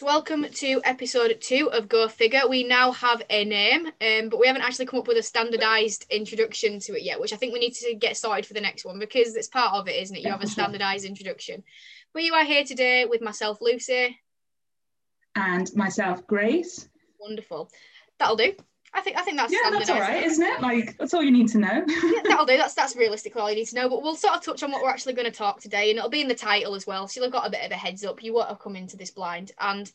So, welcome to episode two of Go Figure. We now have a name, um, but we haven't actually come up with a standardized introduction to it yet, which I think we need to get started for the next one because it's part of it, isn't it? You have a standardized introduction. But you are here today with myself, Lucy. And myself, Grace. Wonderful. That'll do. I think I think that's yeah, that's all right, isn't it? Like that's all you need to know. yeah, that'll do. That's that's realistically all you need to know. But we'll sort of touch on what we're actually going to talk today, and it'll be in the title as well. So you'll have got a bit of a heads up. You won't have come into this blind. And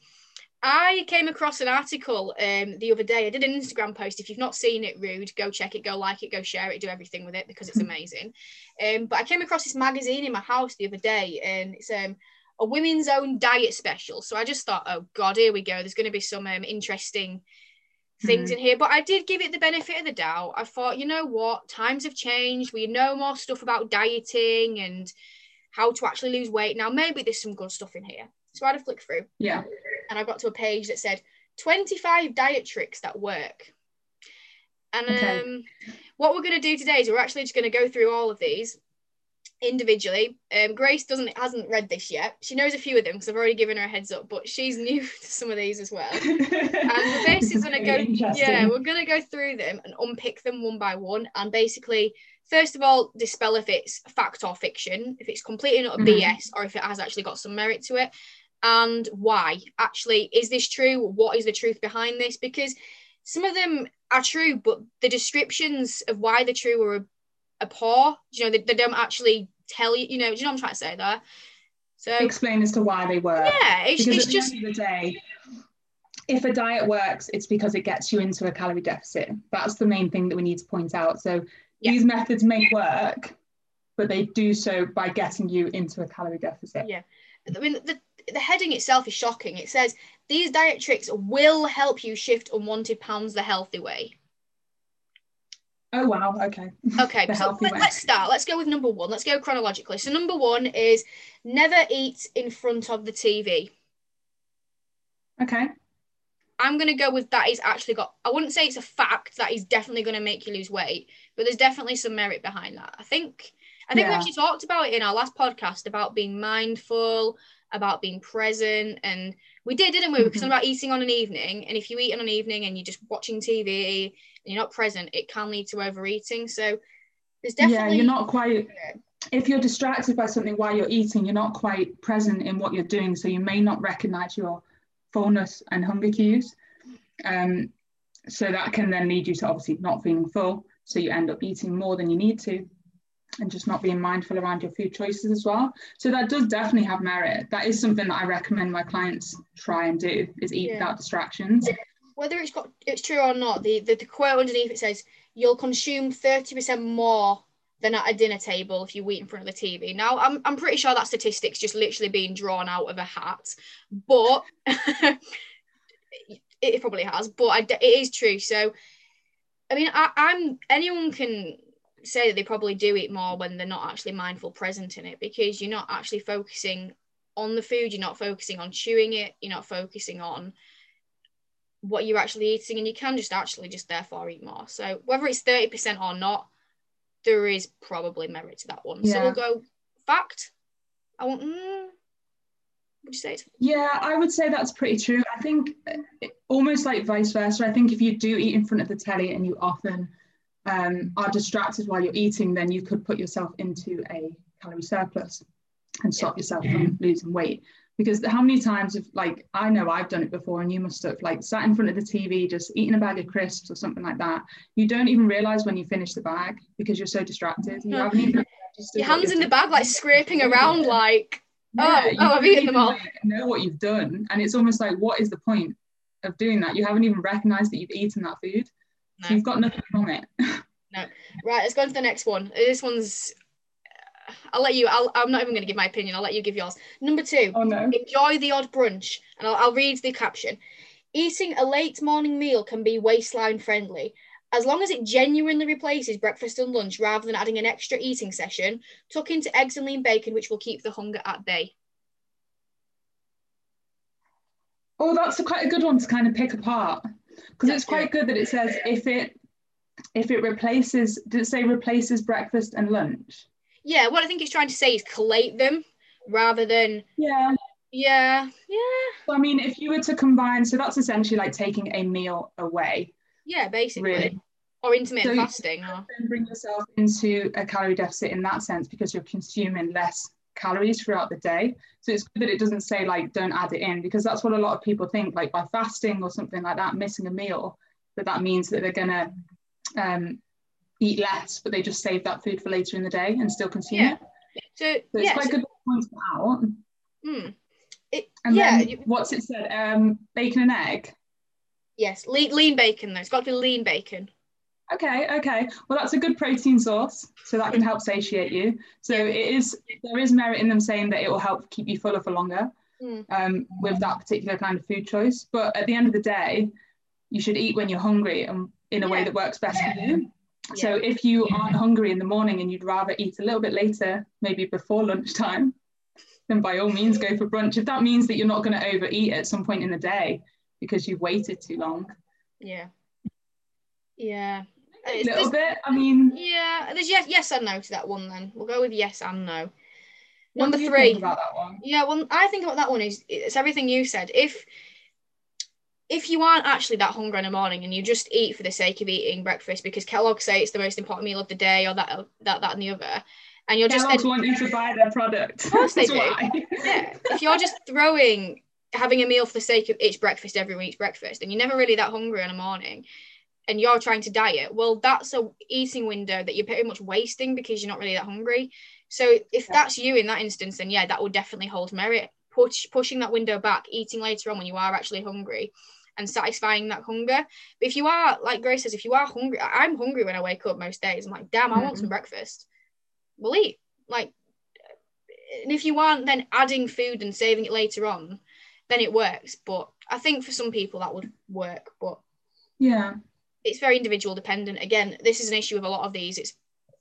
I came across an article um, the other day. I did an Instagram post. If you've not seen it, rude, go check it, go like it, go share it, do everything with it because it's amazing. um, but I came across this magazine in my house the other day, and it's um a women's own diet special. So I just thought, oh god, here we go. There's going to be some um, interesting things mm. in here. But I did give it the benefit of the doubt. I thought, you know what, times have changed. We know more stuff about dieting and how to actually lose weight. Now, maybe there's some good stuff in here. So I had a flick through. Yeah. And I got to a page that said 25 diet tricks that work. And okay. um, what we're going to do today is we're actually just going to go through all of these individually. Um, Grace doesn't hasn't read this yet. She knows a few of them because I've already given her a heads up, but she's new to some of these as well. and we're basically to go. Yeah, we're going to go through them and unpick them one by one, and basically, first of all, dispel if it's fact or fiction, if it's completely not a mm-hmm. BS, or if it has actually got some merit to it, and why. Actually, is this true? What is the truth behind this? Because some of them are true, but the descriptions of why they're true are a poor. You know, they, they don't actually tell you. You know, do you know what I'm trying to say there? So explain as to why they work. Yeah, it's, because it's at just the end of the day, if a diet works, it's because it gets you into a calorie deficit. That's the main thing that we need to point out. So yeah. these methods may work, but they do so by getting you into a calorie deficit. Yeah. I mean, the, the heading itself is shocking. It says these diet tricks will help you shift unwanted pounds the healthy way. Oh wow, okay. Okay, so let, us start. Let's go with number one. Let's go chronologically. So number one is never eat in front of the TV. Okay. I'm gonna go with that. Is actually got. I wouldn't say it's a fact that is definitely gonna make you lose weight, but there's definitely some merit behind that. I think. I think yeah. we actually talked about it in our last podcast about being mindful, about being present, and we did, didn't we? Because mm-hmm. about eating on an evening, and if you eat on an evening and you're just watching TV you're not present, it can lead to overeating. So there's definitely yeah, you're not quite. If you're distracted by something while you're eating, you're not quite present in what you're doing, so you may not recognize your fullness and hunger cues. Um, so that can then lead you to obviously not feeling full. So you end up eating more than you need to and just not being mindful around your food choices as well. So that does definitely have merit. That is something that I recommend my clients try and do is eat yeah. without distractions whether it's got it's true or not, the, the, the quote underneath it says you'll consume 30% more than at a dinner table if you eat in front of the TV. Now, I'm, I'm pretty sure that statistic's just literally being drawn out of a hat, but it, probably has, but I, it is true. So, I mean, I, I'm anyone can say that they probably do eat more when they're not actually mindful present in it because you're not actually focusing on the food, you're not focusing on chewing it, you're not focusing on what you're actually eating and you can just actually just therefore eat more. So whether it's 30% or not there is probably merit to that one. Yeah. so we'll go fact. I want mm, would you say it's- yeah i would say that's pretty true. I think almost like vice versa. I think if you do eat in front of the telly and you often um, are distracted while you're eating then you could put yourself into a calorie surplus and stop yeah. yourself from losing weight. Because how many times have like I know I've done it before and you must have like sat in front of the TV just eating a bag of crisps or something like that. You don't even realize when you finish the bag because you're so distracted. You haven't even your hands in the bag like scraping around like yeah, oh, oh I've eaten them all. like, know what you've done. And it's almost like what is the point of doing that? You haven't even recognized that you've eaten that food no. you've got nothing from it no right let's go on to the next one this one's I'll let you. I'll, I'm not even going to give my opinion. I'll let you give yours. Number two, oh, no. enjoy the odd brunch. And I'll, I'll read the caption. Eating a late morning meal can be waistline friendly. As long as it genuinely replaces breakfast and lunch rather than adding an extra eating session, tuck into eggs and lean bacon, which will keep the hunger at bay. Oh, that's a quite a good one to kind of pick apart because it's quite good that it says if it if it replaces did it say replaces breakfast and lunch? yeah, what I think he's trying to say is collate them rather than yeah, yeah, yeah. I mean, if you were to combine, so that's essentially like taking a meal away. Yeah, basically. Really. Or intermittent So- fasting. Or, bring yourself into a calorie deficit in that sense because you're consuming less calories throughout the day. So it's good that it doesn't say like don't add it in because that's what a lot of people think like by fasting or something like that, missing a meal, that that means that they're gonna um, eat less, but they just save that food for later in the day and still consume Yeah. it. so, So it's yeah. quite so- good points out. hmm. It, And yeah. then you- what's it said? Um, bacon and egg. yes. Lean, lean bacon, though. It's got to be lean bacon. Okay, okay. Well, that's a good protein source, so that can help satiate you. So it is there is merit in them saying that it will help keep you fuller for longer Mm. um, with that particular kind of food choice. But at the end of the day, you should eat when you're hungry and in a way that works best for you. So if you aren't hungry in the morning and you'd rather eat a little bit later, maybe before lunchtime, then by all means go for brunch. If that means that you're not going to overeat at some point in the day because you've waited too long, Yeah. Yeah. A little bit. I mean, Yeah, there's yes, yes and no to that one. Then we'll go with yes and no. what Number three. think about that one? Yeah, well, I think about that one is it's everything you said. If if you aren't actually that hungry in the morning and you just eat for the sake of eating breakfast because Kellogg say it's the most important meal of the day or that that that and the other, and you're just Kellogg's then, want you to buy their product. Of course they do. yeah, if you're just throwing having a meal for the sake of it's breakfast everyone eats breakfast and you're never really that hungry in the morning and you're trying to diet well that's a eating window that you're pretty much wasting because you're not really that hungry. So if that's you in that instance then yeah that would definitely hold merit. Push pushing that window back eating later on when you are actually hungry and satisfying that hunger. But if you are like grace says if you are hungry i'm hungry when i wake up most days. I'm like damn i want some mm-hmm. breakfast. We'll eat. Like and if you aren't then adding food and saving it later on then it works. But i think for some people that would work but Yeah. It's very individual dependent. Again this is an issue with a lot of these. It's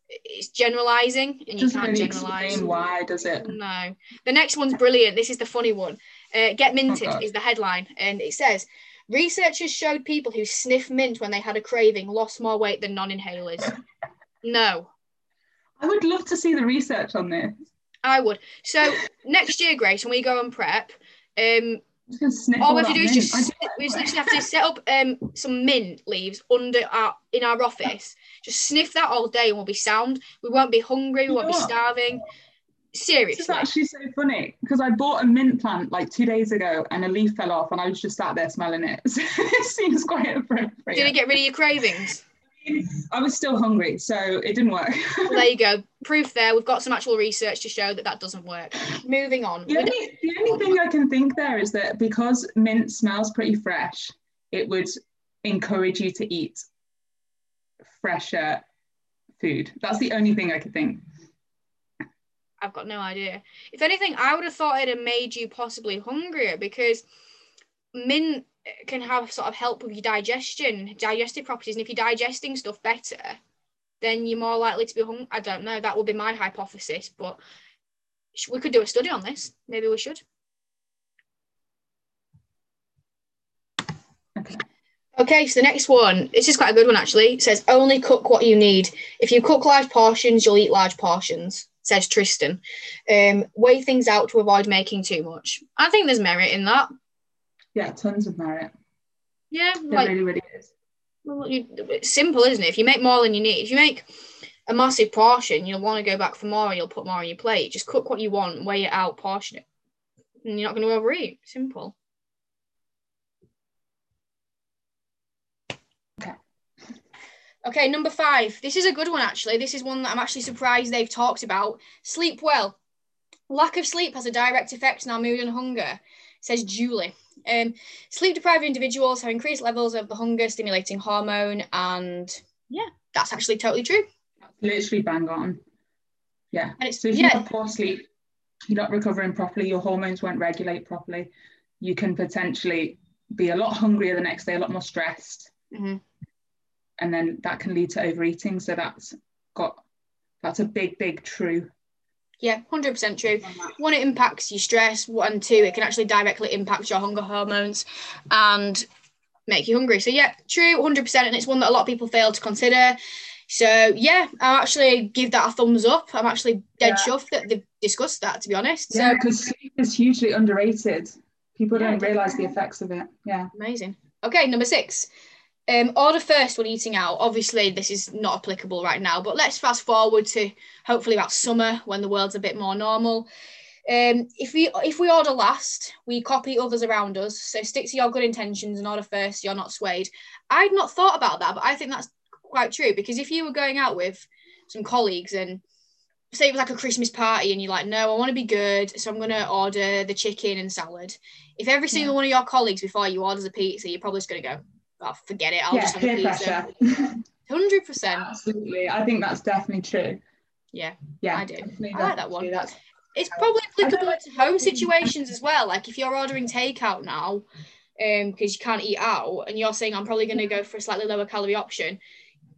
it's generalizing and you Doesn't can't really generalize. why, does it? no. The next one's brilliant. This is the funny one. Uh, get minted God. is the headline. And it says researchers showed people who sniff mint when they had a craving lost more weight than non-inhalers. No. I would love to see the research on this. i would. So next year grace when we go on prep um I'm just sniff all we have to do is just we just literally have to set up um some mint leaves under our in our office. Just sniff that all day and we'll be sound. We won't be hungry. We won't be starving. This is Seriously, actually so funny because I bought a mint plant like two days ago and a leaf fell off and I was just sat there smelling it. So it seems quite appropriate. did it get rid of your cravings? I was still hungry, so it didn't work. Well, there you go. Proof there. We've got some actual research to show that that doesn't work. Moving on. The only, the only thing I can think there is that because mint smells pretty fresh, it would encourage you to eat fresher food. That's the only thing I could think. I've got no idea. If anything, I would have thought it'd have made you possibly hungrier because mint can have sort of help with your digestion, digestive properties, and if you're digesting stuff better, then you're more likely to be hung. I don't know. That would be my hypothesis, but we could do a study on this. Maybe we should. Okay. Okay, so the next one, this is quite a good one actually. It says only cook what you need. If you cook large portions, you'll eat large portions, says Tristan. Um, weigh things out to avoid making too much. I think there's merit in that. Yeah, tons of merit. Yeah, There like really, really is. Well, you, it's simple, isn't it? If you make more than you need, if you make a massive portion, you'll want to go back for more. You'll put more on your plate. Just cook what you want, weigh it out, portion it, and you're not going to overeat. Simple. Okay. Okay, number five. This is a good one, actually. This is one that I'm actually surprised they've talked about. Sleep well. Lack of sleep has a direct effect on our mood and hunger, says Julie. Um, sleep deprived individuals have increased levels of the hunger stimulating hormone, and yeah, that's actually totally true. Literally bang on. Yeah. And it's So if you have poor sleep, you're not recovering properly, your hormones won't regulate properly, you can potentially be a lot hungrier the next day, a lot more stressed, Mhm. and then that can lead to overeating. So that's got that's a big, big true. Yeah, hundred percent true. One, it impacts your stress. One, two, it can actually directly impact your hunger hormones and make you hungry. So yeah, true, hundred percent, and it's one that a lot of people fail to consider. So yeah, I actually give that a thumbs up. I'm actually dead Yeah. chuffed that they've discussed that. To be honest, Yeah, so because sleep is hugely underrated. People Yeah, don't realize the effects of it. Yeah. Amazing. Okay, number six. Um, order first when eating out. Obviously, this is not applicable right now, but let's fast forward to hopefully about summer when the world's a bit more normal. Um, if we if we order last, we copy others around us. So stick to your good intentions and order first. You're not swayed. I'd not thought about that, but I think that's quite true because if you were going out with some colleagues and say it was like a Christmas party and you're like, no, I want to be good, so I'm gonna order the chicken and salad. If every single Yeah. one of your colleagues before you orders a pizza, you're probably just gonna go, oh, forget it, I'll yeah, just peer pressure. Hundred percent. Absolutely. I think that's definitely true. Yeah, Yeah. I do. I like that one. That's, It's probably applicable to home situations as well. Like if you're ordering takeout now, um, because you can't eat out, and you're saying I'm probably gonna go for a slightly lower calorie option,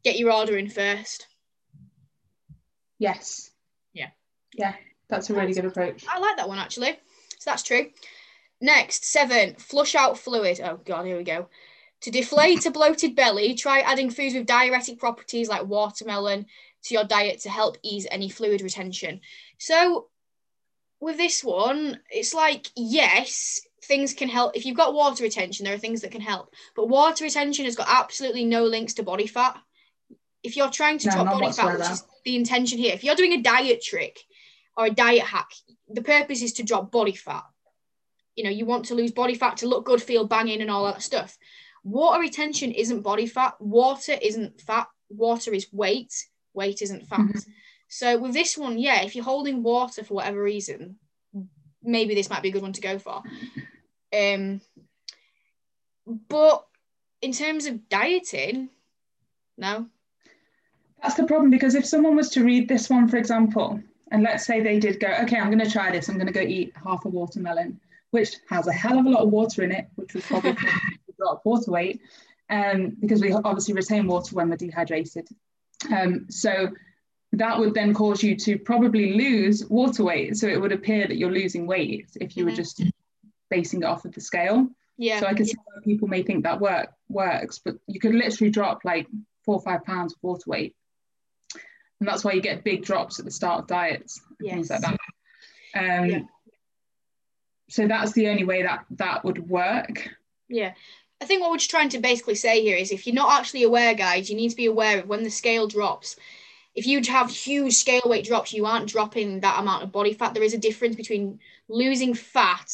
get your order in first. yes. Yeah. Yeah. That's a really good approach. I like that one actually. So that's true. Next, seven, flush out fluid. Oh god, here we go. To deflate a bloated belly, try adding foods with diuretic properties like watermelon to your diet to help ease any fluid retention. So with this one, it's like yes, things can help. If you've got water retention, there are things that can help. But water retention has got absolutely no links to body fat. If you're trying to No, drop body fat, which is the intention here, if you're doing a diet trick or a diet hack, the purpose is to drop body fat. You know, you want to lose body fat to look good, feel banging, and all that stuff. Water retention isn't body fat. Water isn't fat. Water is weight. Weight isn't fat. Mhm. So with this one, yeah, if you're holding water for whatever reason, maybe this might be a good one to go for. Um, but in terms of dieting, no. That's the problem because if someone was to read this one, for example, and let's say they did go, okay, I'm going to try this, I'm going to go eat half a watermelon, which has a hell of a lot of water in it, which was probably lot of water weight, um, because we obviously retain water when we're dehydrated. Um, so that would then cause you to probably lose water weight. So it would appear that you're losing weight if you were Mhm. just basing it off of the scale. Yeah. So I can see why people may think that work works, but you could literally drop like four or five pounds of water weight. And that's why you get big drops at the start of diets and things like that. Um, Yeah. So that's the only way that that would work. Yeah. I think what we're just trying to basically say here is if you're not actually aware, guys, you need to be aware of when the scale drops. If you have huge scale weight drops, you aren't dropping that amount of body fat. There is a difference between losing fat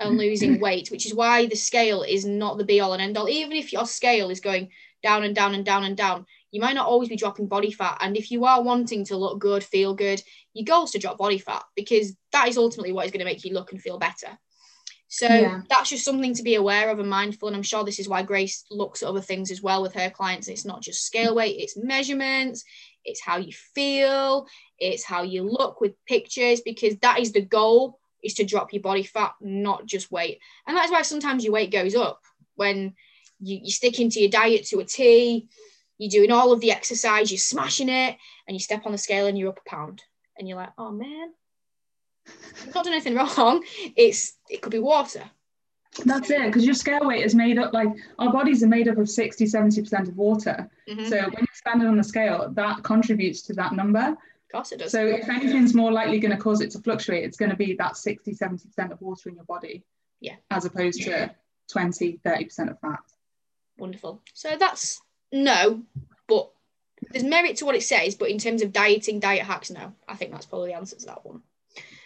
and losing weight, which is why the scale is not the be all and end all. Even if your scale is going down and down and down and down, you might not always be dropping body fat. And if you are wanting to look good, feel good, your goal is to drop body fat because that is ultimately what is going to make you look and feel better. So Yeah. that's just something to be aware of and mindful. And I'm sure this is why Grace looks at other things as well with her clients. It's not just scale weight, it's measurements, it's how you feel, it's how you look with pictures, because that is the goal is to drop your body fat, not just weight. And that's why sometimes your weight goes up when you, you stick into your diet to a T, you're doing all of the exercise, you're smashing it, and you step on the scale and you're up a pound. And you're like, oh man, I've not done anything wrong. It's it could be water. That's it, because your scale weight is made up like our bodies are made up of 60, 70% of water. Mhm. So when you're standing on the scale, that contributes to that number. of course it does. So if anything's more likely going to cause it to fluctuate, it's going to be that 60, 70% of water in your body. Yeah. As opposed to 20, 30% of fat. Wonderful. So that's no, but there's merit to what it says. But in terms of dieting, diet hacks, no. I think that's probably the answer to that one.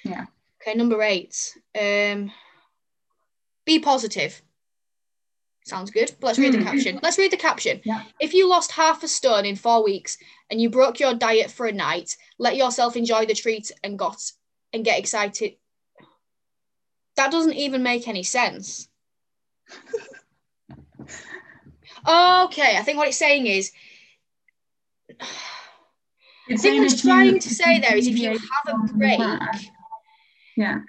Yeah. Okay, number eight. Um, be positive. Sounds good. But let's read the Hmm. caption. Let's read the caption. Yeah. If you lost half a stone in four weeks and you broke your diet for a night, let yourself enjoy the treat and got and get excited. That doesn't even make any sense. okay, I think what it's saying is I It's think saying what it's trying to say there is if you have a break. Yeah.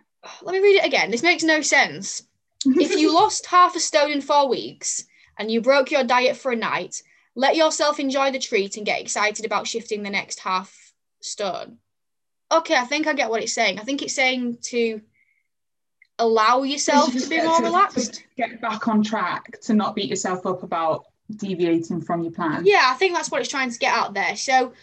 Let me read it again. This makes no sense. if you lost half a stone in four weeks and you broke your diet for a night, let yourself enjoy the treat and get excited about shifting the next half stone. Okay, I think I get what it's saying. I think it's saying to allow yourself to be more to- relaxed. to get back on track to not beat yourself up about deviating from your plan. Yeah, I think that's what it's trying to get out there. So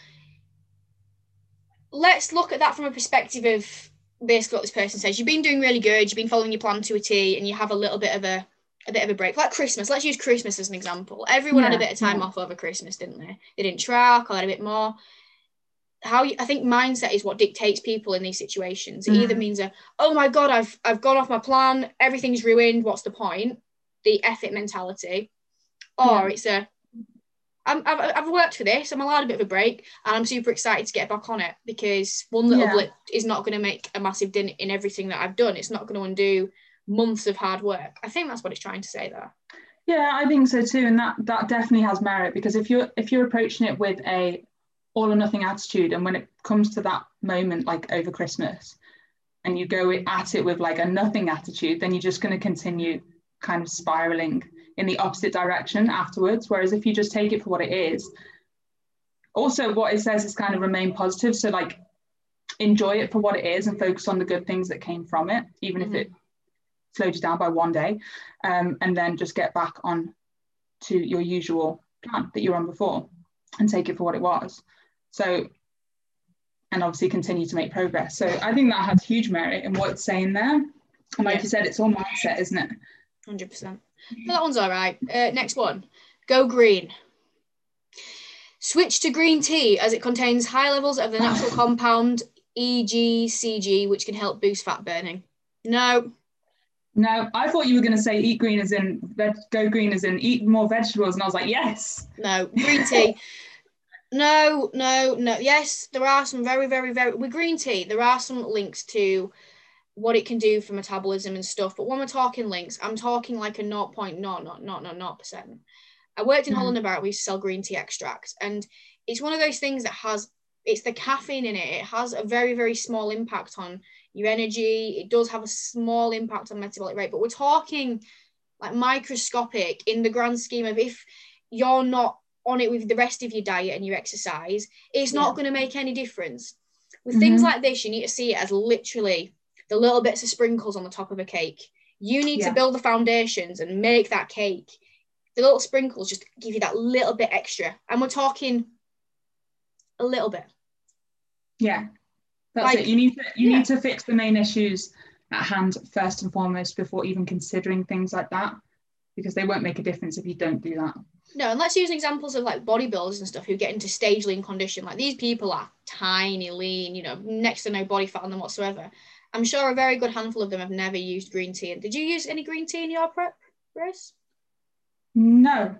let's look at that from a perspective of basically what this person says. You've been doing really good. You've been following your plan to a T, and you have a little bit of a a bit of a break, like Christmas. Let's use Christmas as an example. Everyone had a bit of time yeah. off over Christmas, didn't they? They didn't track or had a bit more. How you, I think mindset is what dictates people in these situations. It either Mm. means a oh my god, I've I've gone off my plan, everything's ruined. What's the point? The effort mentality, or Yeah. it's a I'm, I've, I've worked for this. I'm allowed a bit of a break, and I'm super excited to get back on it because one little Yeah. blip is not going to make a massive dent in everything that I've done. It's not going to undo months of hard work. I think that's what it's trying to say there. Yeah, I think so too, and that that definitely has merit because if you're if you're approaching it with a all or nothing attitude, and when it comes to that moment, like over Christmas, and you go at it with like a nothing attitude, then you're just going to continue kind of spiraling in the opposite direction afterwards. Whereas if you just take it for what it is, also what it says is kind of remain positive. So like enjoy it for what it is and focus on the good things that came from it, even mm-hmm. if it slowed you down by one day, um, and then just get back on to your usual plan that you were on before and take it for what it was. So, and obviously continue to make progress. So I think that has huge merit in what it's saying there. And like yeah. you said, it's all mindset, isn't it? 100%. That one's all right. Uh, next one go green. Switch to green tea as it contains high levels of the natural compound EGCG, which can help boost fat burning. No. No, I thought you were going to say eat green as in veg- go green as in eat more vegetables, and I was like, yes. No, green tea. no, no, no. Yes, there are some very, very, very with green tea. There are some links to what it can do for metabolism and stuff. But when we're talking links, I'm talking like a 0.00000 percent. I worked in Mhm. Holland Barrett we used to sell green tea extracts, and it's one of those things that has it's the caffeine in it. It has a very, very small impact on your energy. It does have a small impact on metabolic rate, but we're talking like microscopic in the grand scheme of if you're not on it with the rest of your diet and your exercise, it's not Yeah. going to make any difference. With things Mhm. like this, you need to see it as literally the little bits of sprinkles on the top of a cake. You need Yeah. to build the foundations and make that cake. The little sprinkles just give you that little bit extra. And we're talking a little bit. Yeah, that's Like, it. You need to you yeah. need to fix the main issues at hand first and foremost before even considering things like that, because they won't make a difference if you don't do that. No, and let's use examples of like bodybuilders and stuff who get into stage lean condition. Like these people are tiny, lean, you know, next to no body fat on them whatsoever. I'm sure a very good handful of them have never used green tea. And did you use any green tea in your prep, Grace? No,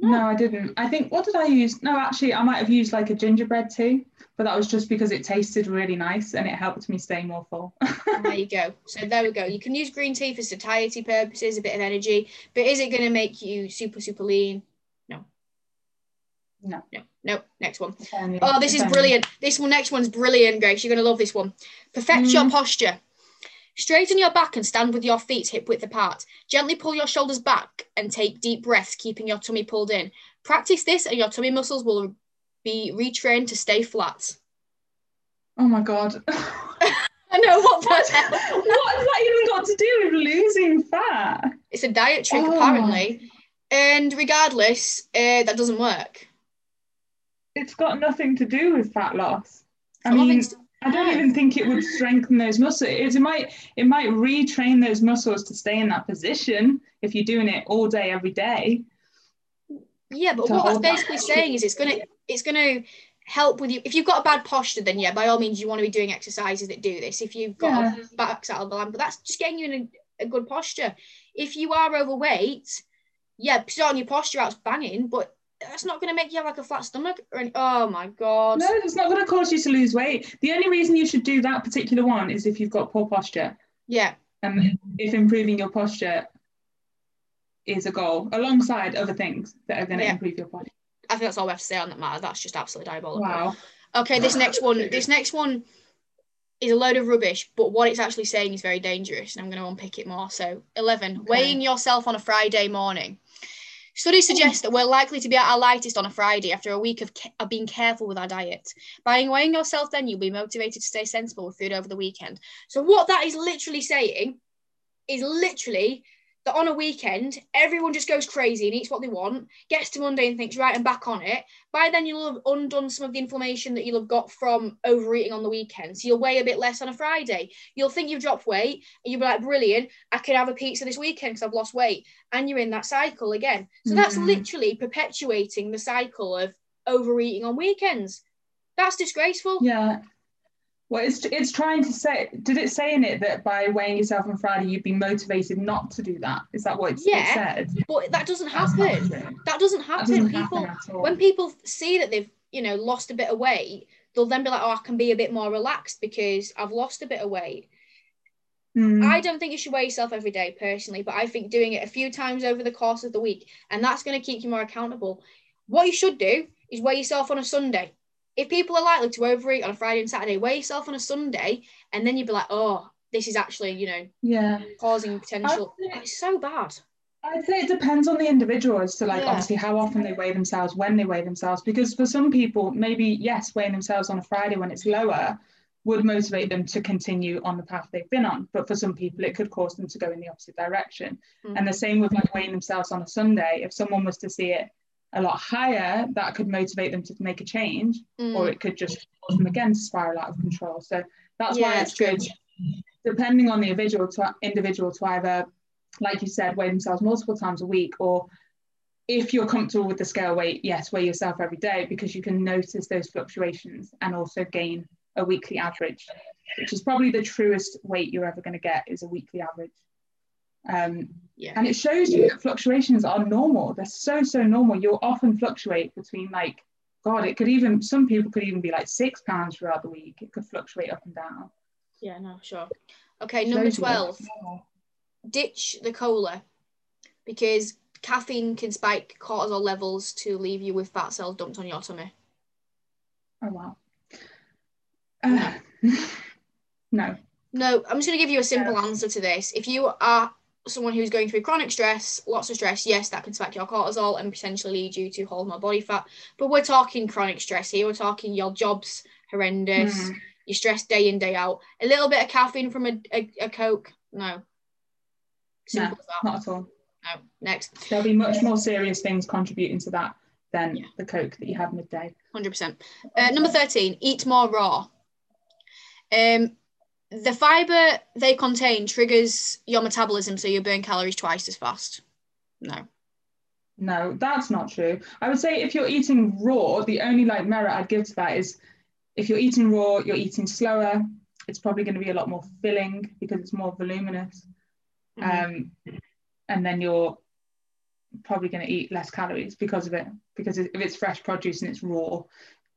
No. no, I didn't. I think what did I use? No, actually, I might have used like a gingerbread tea, but that was just because it tasted really nice and it helped me stay more full. there you go. So there we go. You can use green tea for satiety purposes, a bit of energy, but is it going to make you super, super lean? No. No. No. Next one. Only- Oh, this is brilliant. This one, next one's brilliant, Grace. You're going to love this one. Perfect your Mm. posture. Straighten your back and stand with your feet hip width apart. Gently pull your shoulders back and take deep breaths, keeping your tummy pulled in. Practice this, and your tummy muscles will be retrained to stay flat. Oh my god. I know what what, the what has that even got to do with losing fat? It's a diet trick, Oh. apparently. And regardless, uh, that doesn't work. It's got nothing to do with fat loss. I mean, I don't even think it would strengthen those muscles. It, it might it might retrain those muscles to stay in that position if you're doing it all day every day. Yeah, but what that's hold that. basically saying is it's gonna it's gonna help with you. If you've got a bad posture, then yeah, by all means you want to be doing exercises that do this. If you've got a back out of the line, but that's just getting you in a, a good posture. If you are overweight, yeah, starting your posture out's banging, but that's not gonna make you have like a flat stomach or any, oh my god. No, it's not going to cause you to lose weight. The only reason you should do that particular one is if you've got poor posture. Yeah, And if improving your posture is a goal, alongside other things that are going to Yeah. improve your posture. I think that's all we have to say on that matter. That's just absolutely diabolical. Wow. Okay, this next one, this next one is a load of rubbish, but what it's actually saying is very dangerous, and I'm going to unpick it more. So, 11, Okay. weighing yourself on a Friday morning. Studies hmm. suggest that we're likely to be at our lightest on a Friday after a week of, ca- of being careful with our diet. By weighing yourself, then you'll be motivated to stay sensible with food over the weekend. So, what that is literally saying is literally that on a weekend, everyone just goes crazy and eats what they want, gets to Monday and thinks, right, I'm back on it. By then, you'll have undone some of the inflammation that you'll have got from overeating on the weekend. So you'll weigh a bit less on a Friday. You'll think you've dropped weight and you'll be like, brilliant, I can have a pizza this weekend because I've lost weight. And you're in that cycle again. So that's Mhm. literally perpetuating the cycle of overeating on weekends. That's disgraceful. Yeah. Well, it's it's trying to say. Did it say in it that by weighing yourself on Friday, you'd be motivated not to do that? Is that what it's, it Yeah, said? But that doesn't happen. That doesn't That happen. doesn't people happen when people see that they've you know lost a bit of weight they'll then be like oh i can be a bit more relaxed because i've lost a bit of weight Mm. i don't think you should weigh yourself every day personally but i think doing it a few times over the course of the week and that's going to keep you more accountable what you should do is weigh yourself on a sunday if people are likely to overeat on a friday and saturday weigh yourself on a sunday and then you'd be like oh this is actually you know yeah. causing potential I- it's so bad I'd say it depends on the individual as to like Yeah. obviously how often they weigh themselves, when they weigh themselves. Because for some people, maybe yes, weighing themselves on a Friday when it's lower would motivate them to continue on the path they've been on. But for some people, it could cause them to go in the opposite direction. Mm. And the same with like weighing themselves on a Sunday. If someone was to see it a lot higher, that could motivate them to make a change, Mm. or it could just cause them again to spiral out of control. So that's why Yeah, it's true. good, depending on the individual to individual to either, like you said, weigh themselves multiple times a week, or if you're comfortable with the scale weight, yes, weigh yourself every day because you can notice those fluctuations and also gain a weekly average, which is probably the truest weight you're ever going to get is a weekly average. Um, yeah and it shows you that fluctuations are normal. They're so, so normal. You'll often fluctuate between like, God, it could even, some people could even be like six pounds throughout the week. It could fluctuate up and down. yeah no sure okay number Shows you that 12 ditch the cola because caffeine can spike cortisol levels to leave you with fat cells dumped on your tummy. Oh, wow. Uh, no. No, I'm just going to give you a simple answer to this. If you are someone who's going through chronic stress, lots of stress, yes, that can spike your cortisol and potentially lead you to hold more body fat. But we're talking chronic stress here. We're talking your job's horrendous, Mm. you're stressed day in, day out. A little bit of caffeine from a, a, a Coke, no. Simple that. Not at all. No. Next. There'll be much more serious things contributing to that than Yeah. the Coke that you have midday. 100%. Uh, number 13, eat more raw. Um, the fiber they contain triggers your metabolism, so you burn calories twice as fast. No. No, that's not true. I would say if you're eating raw, the only like merit I'd give to that is if you're eating raw, you're eating slower. It's probably going to be a lot more filling because it's more voluminous. Mhm. Um, and then you're probably going to eat less calories because of it. Because if it's fresh produce and it's raw,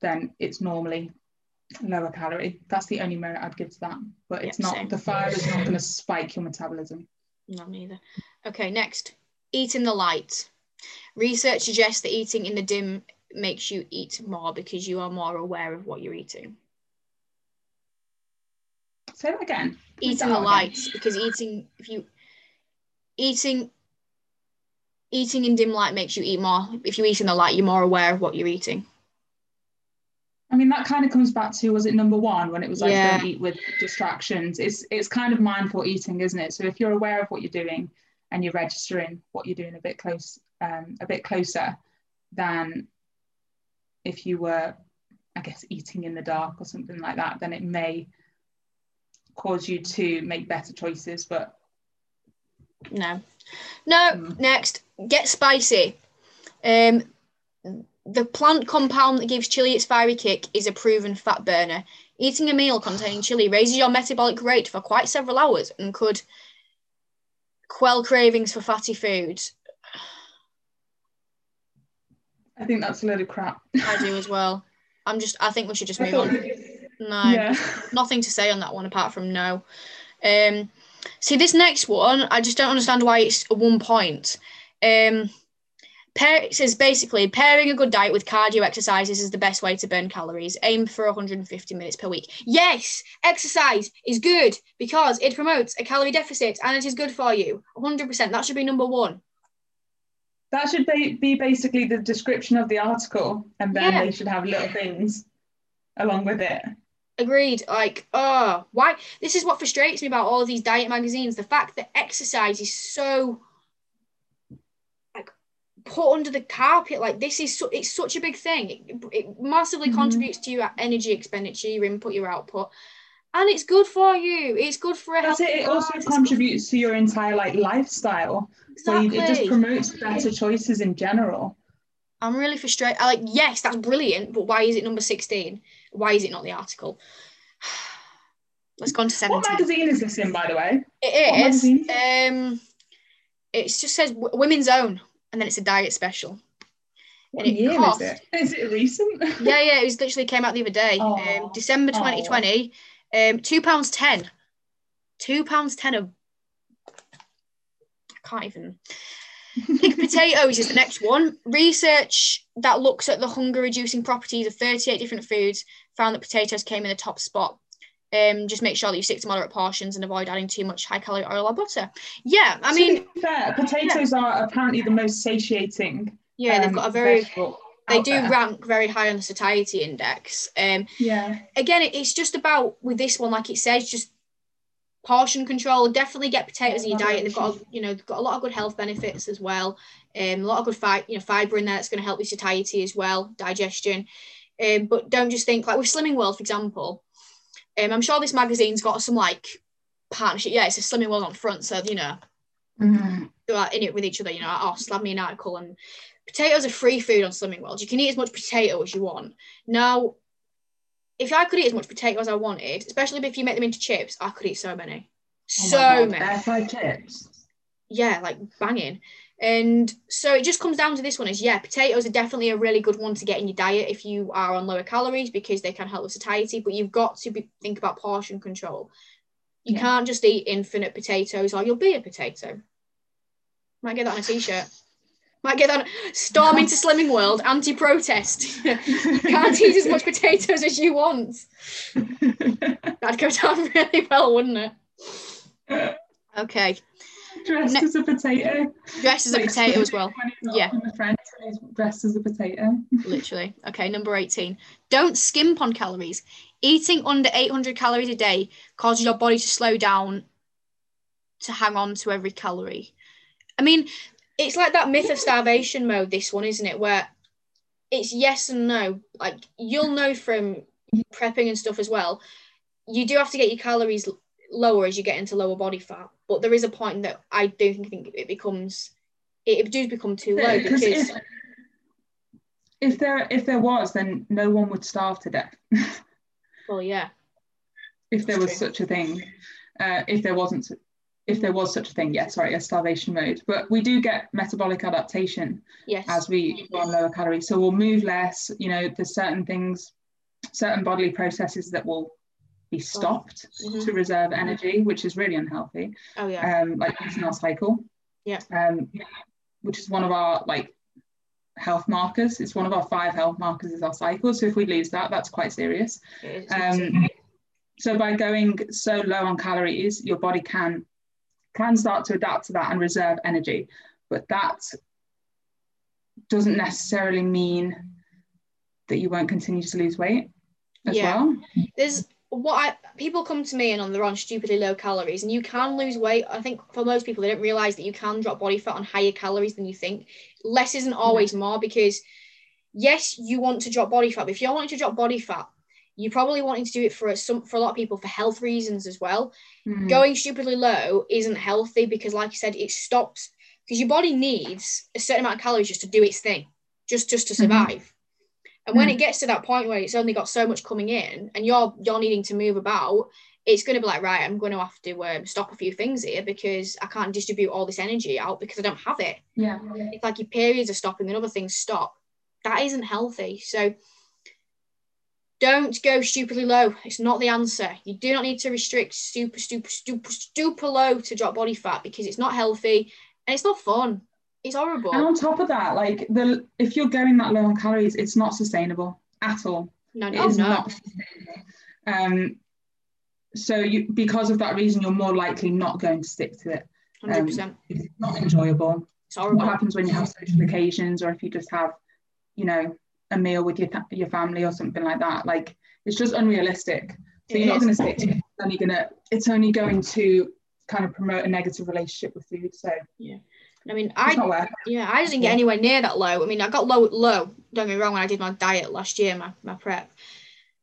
then it's normally lower calorie. That's the only merit I'd give to that. But it's Yeah, not same. the fire is not going to spike your metabolism. No, neither. Okay, next. Eat in the light. Research suggests that eating in the dim makes you eat more because you are more aware of what you're eating. Say that again. Eat in the out again. light because eating if you eating eating in dim light makes you eat more. If you eat in the light, you're more aware of what you're eating. I mean, that kind of comes back to was it number one when it was like Yeah. don't eat with distractions. It's it's kind of mindful eating, isn't it? So if you're aware of what you're doing and you're registering what you're doing a bit close, um, a bit closer than if you were, I guess, eating in the dark or something like that, then it may cause you to make better choices. But No. No, Mm. next. Get spicy. Um the plant compound that gives chili its fiery kick is a proven fat burner. Eating a meal containing chili raises your metabolic rate for quite several hours and could quell cravings for fatty foods. I think that's a load of crap. I do as well. I'm just I think we should just move on. No. yeah. nothing to say on that one apart from no. Um, see this next one, I just don't understand why it's a one point. Um, pair, says basically pairing a good diet with cardio exercises is the best way to burn calories. Aim for 150 minutes per week. Yes, exercise is good because it promotes a calorie deficit and it is good for you. 100%. That should be number one. That should be, be basically the description of the article, and then Yeah. they should have little things along with it. Agreed. Like, oh, why? This is what frustrates me about all these diet magazines. The fact that exercise is so put under the carpet. Like this is su- it's such a big thing. It, it massively Mhm. contributes to your energy expenditure, your input, your output, and it's good for you. It's good for it. It also heart, it's good- contributes to your entire like lifestyle. So you, it just promotes better choices in general. I'm really frustrated. I like, yes, that's brilliant, but why is it number 16? Why is it not the article? Let's go on to 17. What magazine is this in, by the way? It is. Um, it just says w- Women's Own, and then it's a diet special. What And it year cost- is it? Is it recent? Yeah, yeah, it was literally came out the other day, um, Oh. December Oh. 2020. Um, two pounds ten. Two pounds ten of. I can't even. Pig potatoes is the next one. Research that looks at the hunger reducing properties of 38 different foods found that potatoes came in the top spot. Um, just make sure that you stick to moderate portions and avoid adding too much high calorie oil or butter. Yeah, I To mean, fair, potatoes are apparently the most satiating. yeah, they've um, got a very, they do there. rank very high on the satiety index. Um, Yeah. again, it's just about with this one, like it says, just portion control. Definitely get potatoes in your diet. They've got, a- you know, they've got a lot of good health benefits as well. Um, a lot of good fi- you know, fiber in there that's going to help with satiety as well, digestion. Um, but don't just think like with Slimming World, for example. Um, I'm sure this magazine's got some like partnership. Yeah, it's a Slimming World on front, so you know Mhm. they're in it with each other. You know, oh, slap me an article and potatoes are free food on Slimming World. You can eat as much potato as you want. Now, if I could eat as much potato as I wanted, especially if you make them into chips, I could eat so many, Oh so God, many. Chips. Yeah, like banging. And so it just comes down to this one is yeah, potatoes are definitely a really good one to get in your diet if you are on lower calories because they can help with satiety, but you've got to be, think about portion control. You Yeah. can't just eat infinite potatoes or you'll be a potato. Might get that on a t-shirt. Might get that on storm into Slimming World, anti-protest. can't eat as much potatoes as you want. That'd go down really well, wouldn't it? Okay. Dressed as a potato. Dressed as a potato as well. Yeah. the French and he's dressed as a potato. Literally. Okay, number 18. Don't skimp on calories. Eating under 800 calories a day causes your body to slow down to hang on to every calorie. I mean, it's like that myth of starvation mode, this one, isn't it? Where it's yes and no. Like, you'll know from prepping and stuff as well, you do have to get your calories lower as you get into lower body fat. But there is a point that I do think it becomes, it, it does become too low Because because. if, if there if there was, then no one would starve to death. Well, yeah. if there That's was true. such a thing. Uh, if there wasn't, if there was such a thing, yeah, sorry, a starvation mode. But we do get metabolic adaptation Yes. as we go on lower calories. So we'll move less. You know, there's certain things, certain bodily processes that will be stopped Mhm. to reserve energy, which is really unhealthy. Oh yeah. Um, like using our cycle. Yeah. Um, which is one of our like health markers. It's one of our five health markers is our cycle. So if we lose that, that's quite serious. Um, so by going so low on calories, your body can can start to adapt to that and reserve energy. But that doesn't necessarily mean that you won't continue to lose weight as Yeah. well. There's what I people come to me and on they're on stupidly low calories and you can lose weight. I think for most people they don't realize that you can drop body fat on higher calories than you think. Less isn't always more because yes, you want to drop body fat, but if you're wanting to drop body fat, you're probably wanting to do it for some for a lot of people for health reasons as well. Mm. Going stupidly low isn't healthy because, like I said, it stops because your body needs a certain amount of calories just to do its thing, just just to Mhm. survive. And when Mm. it gets to that point where it's only got so much coming in, and you're you're needing to move about, it's going to be like, right, I'm going to have to um, stop a few things here because I can't distribute all this energy out because I don't have it. Yeah. It's like your periods are stopping and other things stop. That isn't healthy. So don't go stupidly low. It's not the answer. You do not need to restrict super, super, super, super low to drop body fat because it's not healthy and it's not fun. It's horrible. And on top of that, like the if you're going that low on calories, it's not sustainable at all. No, no, is no. not sustainable. Um, so you because of that reason, you're more likely not going to stick to it. Hundred percent. It's not enjoyable. It's horrible. What happens when you have social occasions, or if you just have, you know, a meal with your your family or something like that? Like it's just unrealistic. So It you're not going to stick to it. It's only gonna it's only going to kind of promote a negative relationship with food. So yeah. I mean, I it. yeah, I didn't get anywhere near that low. I mean, I got low low. Don't get me wrong. When I did my diet last year, my, my prep,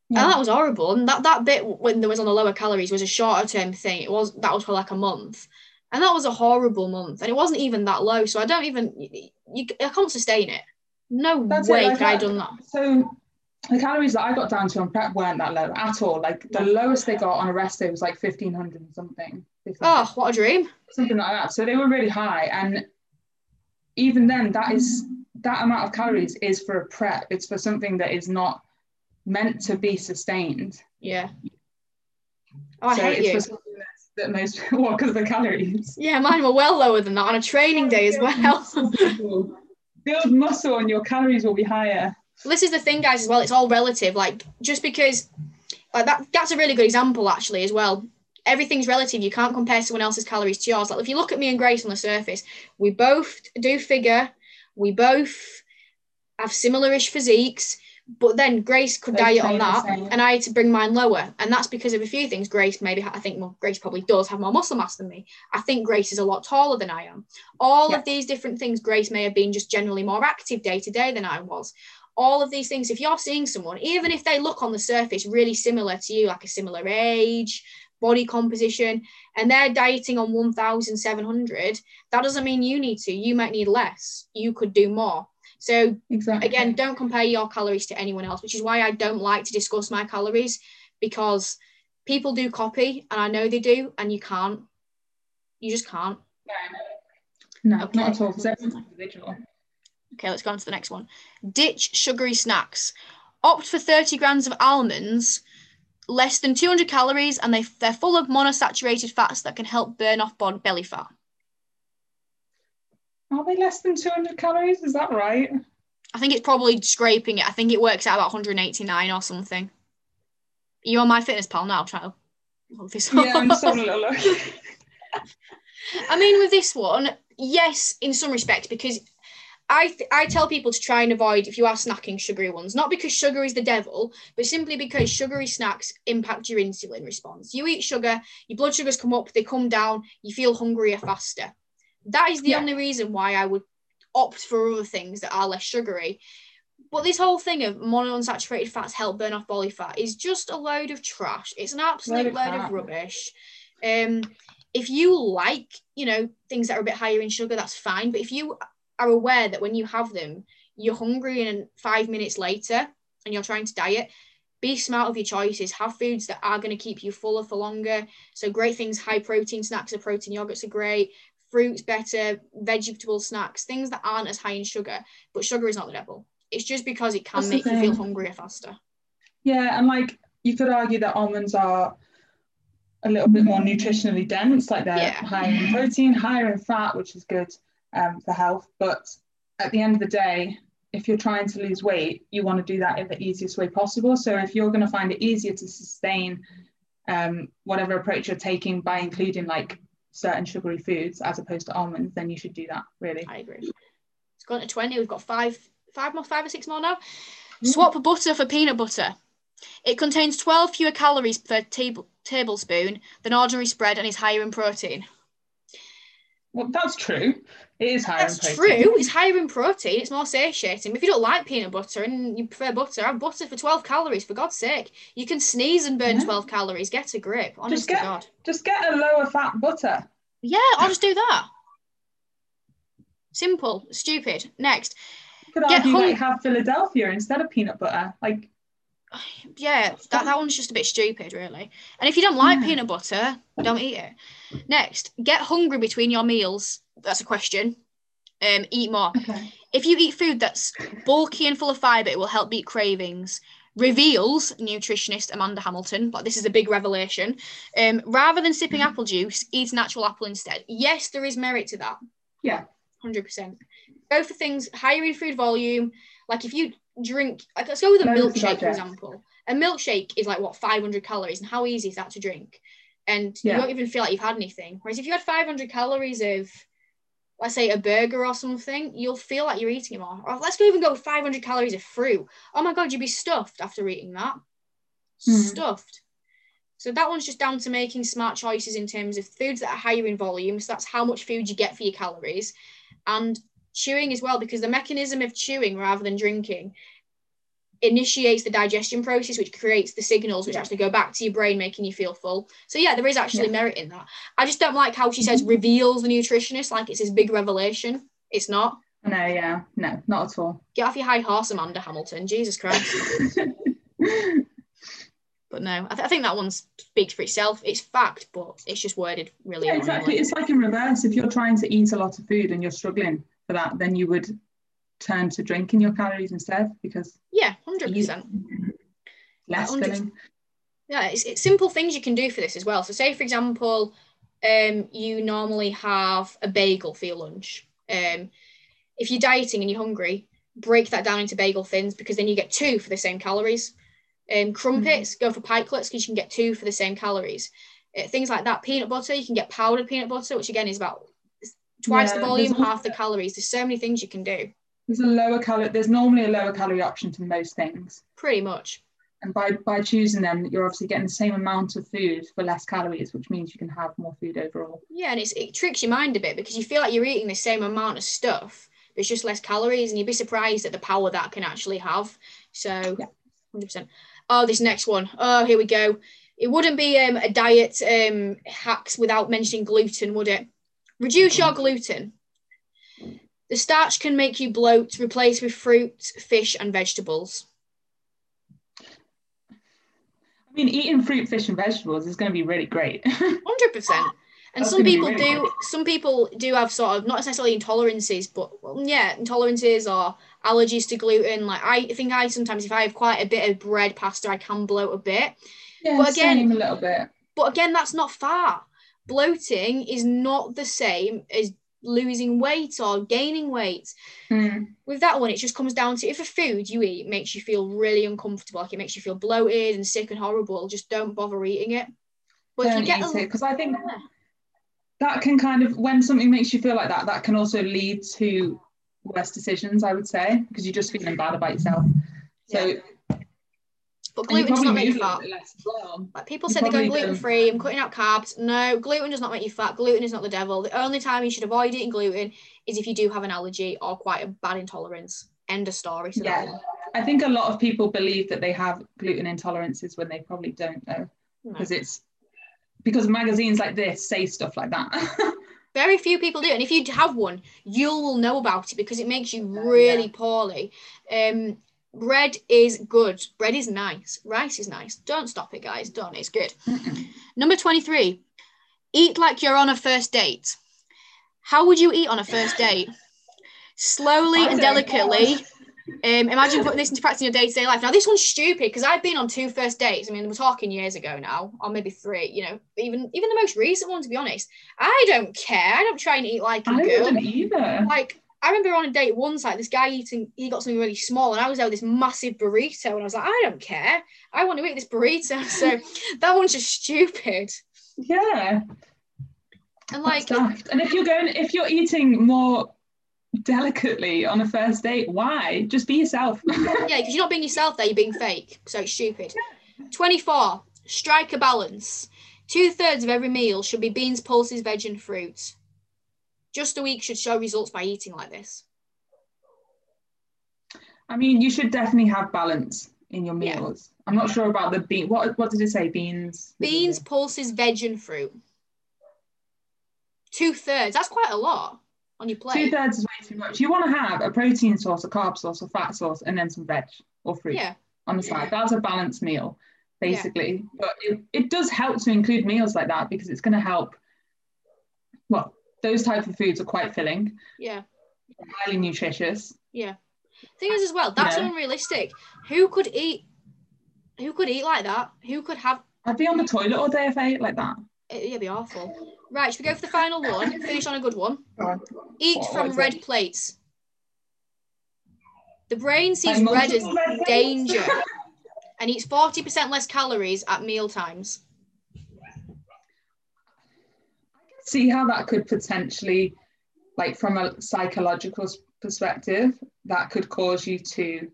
Yeah. and that was horrible. And that that bit when there was on the lower calories was a shorter term thing. It was that was for like a month, and that was a horrible month. And it wasn't even that low. So I don't even you, I can't sustain it. No That's it, way like could I done uh, that. So the calories that I got down to on prep weren't that low at all. Like the lowest they got on a rest day was like 1500 and something. 1500. Oh, what a dream! something like that. So they were really high, and even then, that is that amount of calories is for a prep. It's for something that is not meant to be sustained. Yeah. Oh, I so hate it's you. for something that's, that most what because of the calories. Yeah, mine were well lower than that on a training day as well. Build muscle, and your calories will be higher. this is the thing guys as well it's all relative like just because like that that's a really good example actually as well everything's relative. You can't compare someone else's calories to yours. Like if you look at me and grace on the surface we both do figure we both have similar-ish physiques but then grace could They diet on that and i had to bring mine lower. And that's because of a few things. Grace maybe i think well grace probably does have more muscle mass than me. I think grace is a lot taller than i am. All Yeah. of these different things grace may have been just generally more active day to day than i was. All of these things if you're seeing someone even if they look on the surface really similar to you like a similar age body composition and they're dieting on 1700 that doesn't mean you need to you might need less you could do more so Exactly. again don't compare your calories to anyone else which is why i don't like to discuss my calories because people do copy and i know they do and you can't you just can't no, Okay. not at all. Because everyone's individual. Okay, let's go on to the next one. Ditch sugary snacks. Opt for 30 grams of almonds, less than 200 calories, and they, they're full of monosaturated fats that can help burn off belly fat. Are they less than 200 calories? Is that right? I think it's probably scraping it. I think it works out about 189 or something. You're you on my fitness pal now? Try to look this Yeah, I'm just having a little look. I mean, with this one, yes, in some respects, because I th- I tell people to try and avoid if you are snacking sugary ones, not because sugar is the devil, but simply because sugary snacks impact your insulin response. You eat sugar, your blood sugars come up, they come down, you feel hungrier faster. That is the Yeah. only reason why I would opt for other things that are less sugary. But this whole thing of monounsaturated fats help burn off body fat is just a load of trash. It's an absolute of load of rubbish. Um, if you like, you know, things that are a bit higher in sugar, that's fine. But if you are aware that when you have them, you're hungry and five minutes later and you're trying to diet, be smart of your choices. Have foods that are going to keep you fuller for longer. So great things, high protein snacks or protein yogurts are great. Fruits better, vegetable snacks, things that aren't as high in sugar. But sugar is not the devil. It's just because it can That's make you feel hungrier faster. Yeah, and like you could argue that almonds are a little bit more mm-hmm. nutritionally dense, like they're Yeah. higher in protein, higher in fat, which is good um, for health. But at the end of the day, if you're trying to lose weight, you want to do that in the easiest way possible. So if you're going to find it easier to sustain um, whatever approach you're taking by including like certain sugary foods as opposed to almonds, then you should do that. Really. I agree. It's gone to 20. We've got five, five more, five or six more now. Swap butter for peanut butter. It contains 12 fewer calories per table, tablespoon than ordinary spread and is higher in protein. Well, that's true. It is higher That's in protein. true. It's higher in protein. It's more satiating. If you don't like peanut butter and you prefer butter, have butter for 12 calories, for God's sake. You can sneeze and burn Yeah. 12 calories. Get a grip. Honest get- to God. Just get a lower fat butter. Yeah, I'll just do that. Simple. Stupid. Next. You could Get argue hung- like have Philadelphia instead of peanut butter. Like Yeah, that, that one's just a bit stupid, really. And if you don't like Yeah. peanut butter, don't eat it. Next, get hungry between your meals. That's a question. Um, eat more. okay. If you eat food that's bulky and full of fiber, it will help beat cravings. Reveals nutritionist Amanda Hamilton, but this is a big revelation. Um, rather than sipping apple juice, eat an actual apple instead. Yes, there is merit to that. Yeah. 100%. Go for things higher in food volume. Like if you drink, like let's go with a milkshake, for example. A milkshake is like what 500 calories, and how easy is that to drink? And Yeah. you don't even feel like you've had anything. Whereas if you had 500 calories of, let's say, a burger or something, you'll feel like you're eating more. Or let's go even go with 500 calories of fruit. Oh my god, you'd be stuffed after eating that. Hmm. Stuffed. So that one's just down to making smart choices in terms of foods that are higher in volume. So that's how much food you get for your calories. And chewing as well, because the mechanism of chewing rather than drinking initiates the digestion process, which creates the signals which actually go back to your brain, making you feel full. So yeah, there is actually yeah. merit in that. I just don't like how she says mm-hmm. reveals the nutritionist like it's this big revelation. It's not. No, yeah, no, not at all. Get off your high horse, Amanda Hamilton. Jesus Christ. but no, I, th- I, think that one speaks for itself. It's fact, but it's just worded really. Yeah, exactly. It's like in reverse. If you're trying to eat a lot of food and you're struggling for that, then you would turn to drinking your calories instead because yeah, hundred percent less filling. Yeah, it's, it's simple things you can do for this as well. So, say for example, um, you normally have a bagel for your lunch. Um, if you're dieting and you're hungry, break that down into bagel thins because then you get two for the same calories. Um, crumpets, mm-hmm. go for pikelets because you can get two for the same calories. Uh, things like that. Peanut butter, you can get powdered peanut butter, which again is about twice yeah, the volume, half the calories. There's so many things you can do. There's a lower calorie. There's normally a lower calorie option to most things. Pretty much. And by by choosing them, you're obviously getting the same amount of food for less calories, which means you can have more food overall. Yeah, and it tricks your mind a bit because you feel like you're eating the same amount of stuff, but it's just less calories, and you'd be surprised at the power that can actually have. So, yeah. 100%. Oh, this next one. Oh, here we go. It wouldn't be um, a diet um, hacks without mentioning gluten, would it? Reduce your mm-hmm. gluten. The starch can make you bloat, replace with fruit, fish, and vegetables. I mean, eating fruit, fish, and vegetables is going to be really great. Hundred percent. And That's some people really do. Some people do have sort of not necessarily intolerances, but well, yeah, intolerances or allergies to gluten. Like I think I sometimes, if I have quite a bit of bread, pasta, I can bloat a bit. Yeah, but again, same a little bit. But again, that's not far. Bloating is not the same as losing weight or gaining weight. Mm. With that one, it just comes down to if a food you eat makes you feel really uncomfortable, like it makes you feel bloated and sick and horrible, just don't bother eating it. But don't if you get a, it because I think that can kind of when something makes you feel like that, that can also lead to worse decisions. I would say because you're just feeling bad about yourself. So. Yeah but gluten does not make you fat. Well. Like people you say they're going gluten free, I'm cutting out carbs. No, gluten does not make you fat. Gluten is not the devil. The only time you should avoid eating gluten is if you do have an allergy or quite a bad intolerance. End of story. So yeah. I think a lot of people believe that they have gluten intolerances when they probably don't know. Because no. it's because magazines like this say stuff like that. Very few people do. And if you have one, you will know about it because it makes you really yeah. poorly. Um, bread is good. Bread is nice. Rice is nice. Don't stop it, guys. Don't. It's good. Number 23. Eat like you're on a first date. How would you eat on a first date? Slowly and delicately. Um, imagine putting this into practice in your day-to-day life. Now, this one's stupid because I've been on two first dates. I mean, we're talking years ago now, or maybe three. You know, even even the most recent one. To be honest, I don't care. I don't try and eat like a I girl. either. Like I remember on a date once, like this guy eating, he got something really small, and I was there with this massive burrito, and I was like, I don't care, I want to eat this burrito. So that one's just stupid. Yeah. And like, and if you're going, if you're eating more delicately on a first date, why? Just be yourself. yeah, because you're not being yourself there, you're being fake. So it's stupid. 24. Strike a balance. Two thirds of every meal should be beans, pulses, veg, and fruits. Just a week should show results by eating like this. I mean, you should definitely have balance in your meals. Yeah. I'm not sure about the bean. What what did it say? Beans. Beans, pulses, veg, and fruit. Two thirds. That's quite a lot on your plate. Two thirds is way too much. You want to have a protein source, a carb source, a fat source, and then some veg or fruit yeah. on the side. That's a balanced meal, basically. Yeah. But it, it does help to include meals like that because it's going to help. Well, those type of foods are quite filling. Yeah. Highly nutritious. Yeah. Thing is as well, that's you know? unrealistic. Who could eat who could eat like that? Who could have I'd be on the toilet all day if I ate like that. Uh, it, would be awful. Right, should we go for the final one? Finish on a good one. Eat what, from red it? plates. The brain sees red as danger and eats 40% less calories at meal times. See how that could potentially, like from a psychological perspective, that could cause you to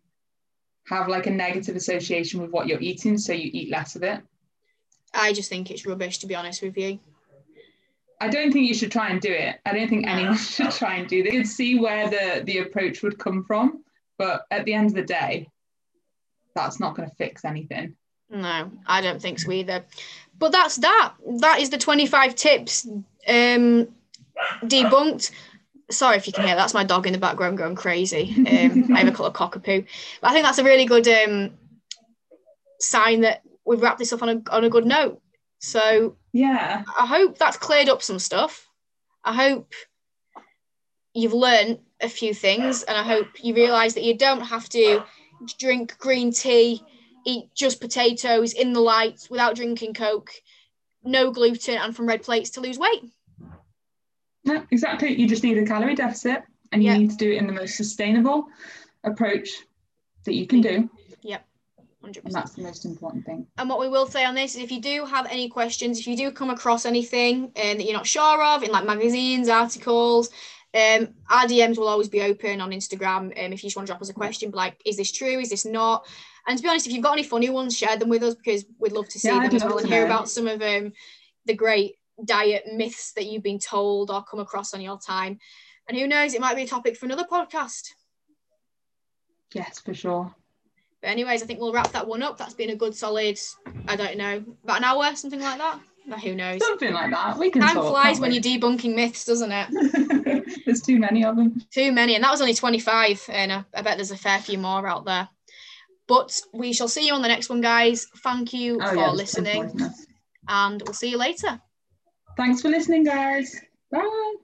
have like a negative association with what you're eating, so you eat less of it. I just think it's rubbish, to be honest with you. I don't think you should try and do it. I don't think anyone should try and do this. You could see where the, the approach would come from, but at the end of the day, that's not going to fix anything. No, I don't think so either. But that's that. That is the 25 tips um, debunked. Sorry if you can hear, that's my dog in the background going crazy. Um, I have a of cockapoo. But I think that's a really good um, sign that we've wrapped this up on a, on a good note. So yeah, I hope that's cleared up some stuff. I hope you've learned a few things, and I hope you realise that you don't have to drink green tea, eat just potatoes in the light without drinking Coke, no gluten, and from red plates to lose weight. No, exactly. You just need a calorie deficit, and you yeah. need to do it in the most sustainable approach that you can do. 100. And that's the most important thing. And what we will say on this is if you do have any questions, if you do come across anything um, that you're not sure of in like magazines, articles, um, our DMs will always be open on Instagram. Um, if you just want to drop us a question, like, is this true? Is this not? And to be honest, if you've got any funny ones, share them with us because we'd love to see yeah, them as well and hear about some of um, the great diet myths that you've been told or come across on your time. And who knows, it might be a topic for another podcast. Yes, for sure. But anyways, I think we'll wrap that one up. That's been a good solid, I don't know, about an hour, something like that. But who knows? Something like that. We can Time talk, flies when you're debunking myths, doesn't it? there's too many of them. Too many, and that was only 25, and I, I bet there's a fair few more out there. But we shall see you on the next one, guys. Thank you oh, for yeah, listening, and we'll see you later. Thanks for listening, guys. Bye.